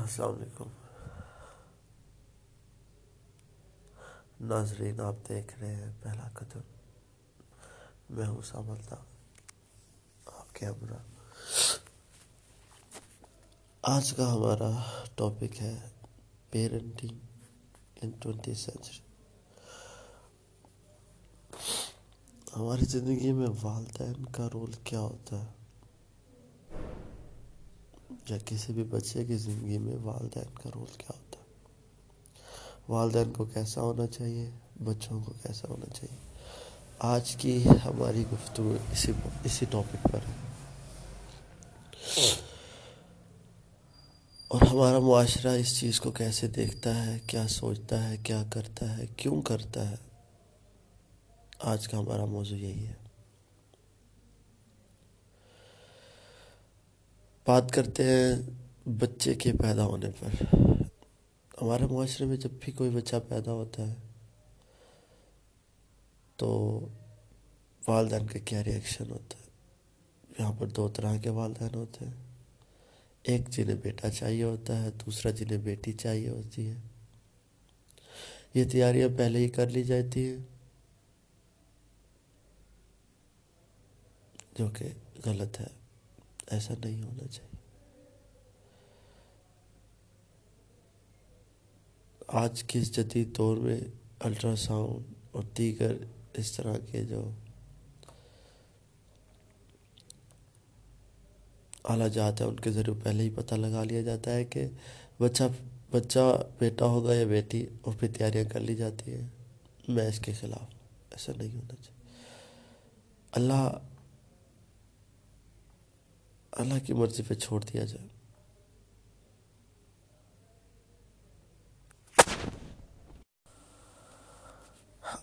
السلام علیکم۔ ناظرین، آپ دیکھ رہے ہیں پہلا قدم۔ میں ہوں سامتا آپ کے ہمراہ۔ آج کا ہمارا ٹاپک ہے پیرنٹنگ ان ٹوینٹی سینچری۔ ہماری زندگی میں والدین کا رول کیا ہوتا ہے؟ یا کسی بھی بچے کی زندگی میں والدین کا رول کیا ہوتا ہے؟ والدین کو کیسا ہونا چاہیے؟ بچوں کو کیسا ہونا چاہیے؟ آج کی ہماری گفتگو اسی اسی ٹاپک پر ہے۔ اور ہمارا معاشرہ اس چیز کو کیسے دیکھتا ہے؟ کیا سوچتا ہے؟ کیا کرتا ہے؟ کیوں کرتا ہے؟ آج کا ہمارا موضوع یہی ہے۔ بات کرتے ہیں بچے کے پیدا ہونے پر۔ ہمارے معاشرے میں جب بھی کوئی بچہ پیدا ہوتا ہے، تو والدین کا کیا ریئیکشن ہوتا ہے؟ یہاں پر دو طرح کے والدین ہوتے ہیں۔ ایک جنہیں بیٹا چاہیے ہوتا ہے، دوسرا جنہیں بیٹی چاہیے ہوتی ہے۔ یہ تیاریاں پہلے ہی کر لی جاتی ہیں۔ جو کہ غلط ہے۔ ایسا نہیں ہونا چاہیے۔ آج کے اس جدید دور میں الٹرا ساؤنڈ اور دیگر اس طرح کے جو اعلیٰ جات ہیں، ان کے ذریعے پہلے ہی پتہ لگا لیا جاتا ہے کہ بچہ بچہ بیٹا ہوگا یا بیٹی اور پھر تیاریاں کر لی جاتی ہیں۔ میں اس کے خلاف ایسا نہیں ہونا چاہیے۔ اللہ اللہ کی مرضی پہ چھوڑ دیا جائے۔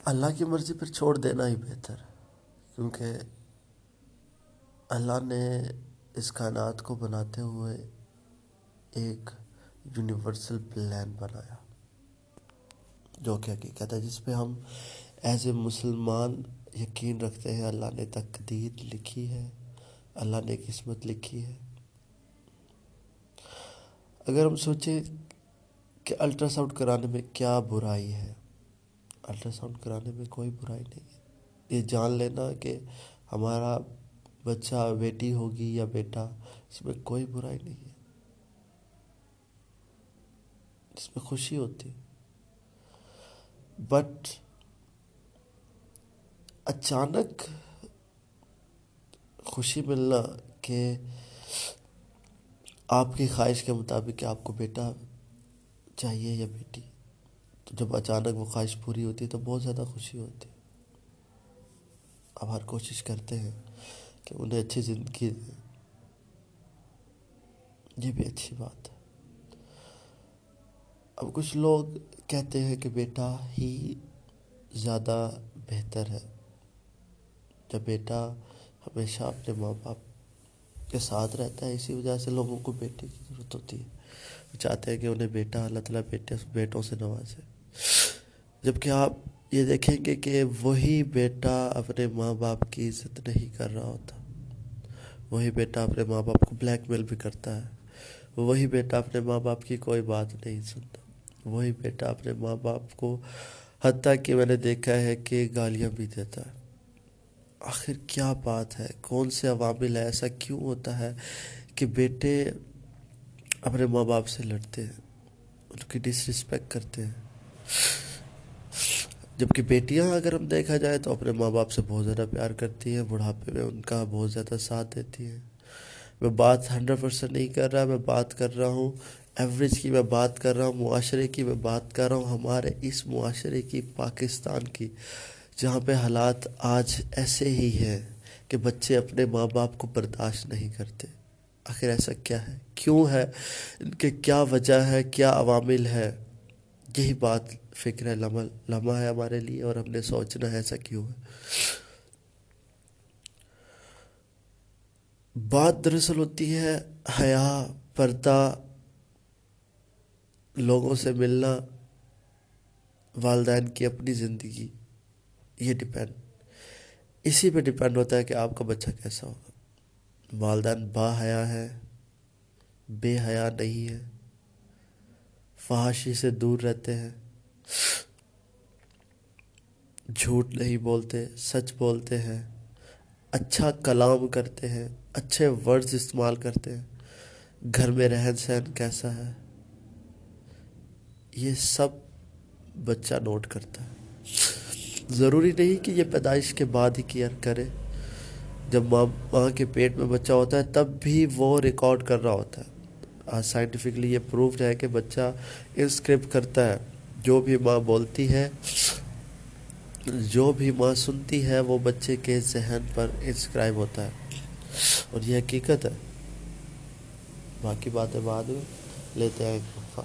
اللہ کی مرضی پر چھوڑ دینا ہی بہتر، کیونکہ اللہ نے اس کائنات کو بناتے ہوئے ایک یونیورسل پلان بنایا، جو کہ حقیقت ہے، جس پہ ہم ایز اے مسلمان یقین رکھتے ہیں، اللہ نے تقدیر لکھی ہے۔ اللہ نے قسمت لکھی ہے۔ اگر ہم سوچیں کہ الٹرا ساؤنڈ کرانے میں کیا برائی ہے الٹرا ساؤنڈ کرانے میں کوئی برائی نہیں ہے۔ یہ جان لینا کہ ہمارا بچہ بیٹی ہوگی یا بیٹا، اس میں کوئی برائی نہیں ہے۔ اس میں خوشی ہوتی بٹ اچانک خوشی ملنا کہ آپ کی خواہش کے مطابق کہ آپ کو بیٹا چاہیے یا بیٹی، تو جب اچانک وہ خواہش پوری ہوتی ہے تو بہت زیادہ خوشی ہوتی ہے۔ اب ہر کوشش کرتے ہیں کہ انہیں اچھی زندگی دیں۔ یہ بھی اچھی بات ہے۔ اب کچھ لوگ کہتے ہیں کہ بیٹا ہی زیادہ بہتر ہے۔ جب بیٹا ہمیشہ اپنے ماں باپ کے ساتھ رہتا ہے، اسی وجہ سے لوگوں کو بیٹے کی ضرورت ہوتی ہے۔ وہ چاہتے ہیں کہ انہیں بیٹا، اللہ تعالیٰ بیٹے، بیٹوں سے نوازے۔ جبکہ آپ یہ دیکھیں گے کہ وہی بیٹا اپنے ماں باپ کی عزت نہیں کر رہا ہوتا۔ وہی بیٹا اپنے ماں باپ کو بلیک میل بھی کرتا ہے۔ وہی بیٹا اپنے ماں باپ کی کوئی بات نہیں سنتا۔ وہی بیٹا اپنے ماں باپ کو، حتیٰ کہ میں نے دیکھا ہے کہ گالیاں بھی دیتا ہے۔ آخر کیا بات ہے؟ کون سے عوامل ہے ایسا کیوں ہوتا ہے کہ بیٹے اپنے ماں باپ سے لڑتے ہیں، ان کی ڈس رسپیکٹ کرتے ہیں؟ جبکہ بیٹیاں اگر ہم دیکھا جائے تو اپنے ماں باپ سے بہت زیادہ پیار کرتی ہیں، بڑھاپے میں ان کا بہت زیادہ ساتھ دیتی ہیں۔ میں بات ہنڈریڈ پرسینٹ نہیں کر رہا، میں بات کر رہا ہوں ایوریج کی میں بات کر رہا ہوں، معاشرے کی میں بات کر رہا ہوں، ہمارے اس معاشرے کی، پاکستان کی۔ جہاں پہ حالات آج ایسے ہی ہیں کہ بچے اپنے ماں باپ کو برداشت نہیں کرتے۔ آخر ایسا کیا ہے؟ کیوں ہے؟ ان کے کیا وجہ ہے؟ کیا عوامل ہے یہی بات فکر ہے لمحہ لمحہ ہے ہمارے لیے اور ہم نے سوچنا ہے ایسا کیوں ہے۔ بات دراصل ہوتی ہے حیا، پردہ، لوگوں سے ملنا، والدین کی اپنی زندگی۔ یہ ڈپینڈ اسی پہ ڈپینڈ ہوتا ہے کہ آپ کا بچہ کیسا ہوگا۔ والدین با حیا ہے بے حیا نہیں ہے فحاشی سے دور رہتے ہیں، جھوٹ نہیں بولتے، سچ بولتے ہیں اچھا کلام کرتے ہیں، اچھے ورڈز استعمال کرتے ہیں، گھر میں رہن سہن کیسا ہے۔ یہ سب بچہ نوٹ کرتا ہے۔ ضروری نہیں کہ یہ پیدائش کے بعد ہی کیئر کرے۔ جب ماں ماں کے پیٹ میں بچہ ہوتا ہے، تب بھی وہ ریکارڈ کر رہا ہوتا ہے۔ آج سائنٹیفکلی یہ پروفڈ ہے کہ بچہ انسکرپٹ کرتا ہے۔ جو بھی ماں بولتی ہے، جو بھی ماں سنتی ہے، وہ بچے کے ذہن پر انسکرائب ہوتا ہے۔ اور یہ حقیقت ہے۔ باقی باتیں بعد میں لیتے ہیں۔ ایک وقفہ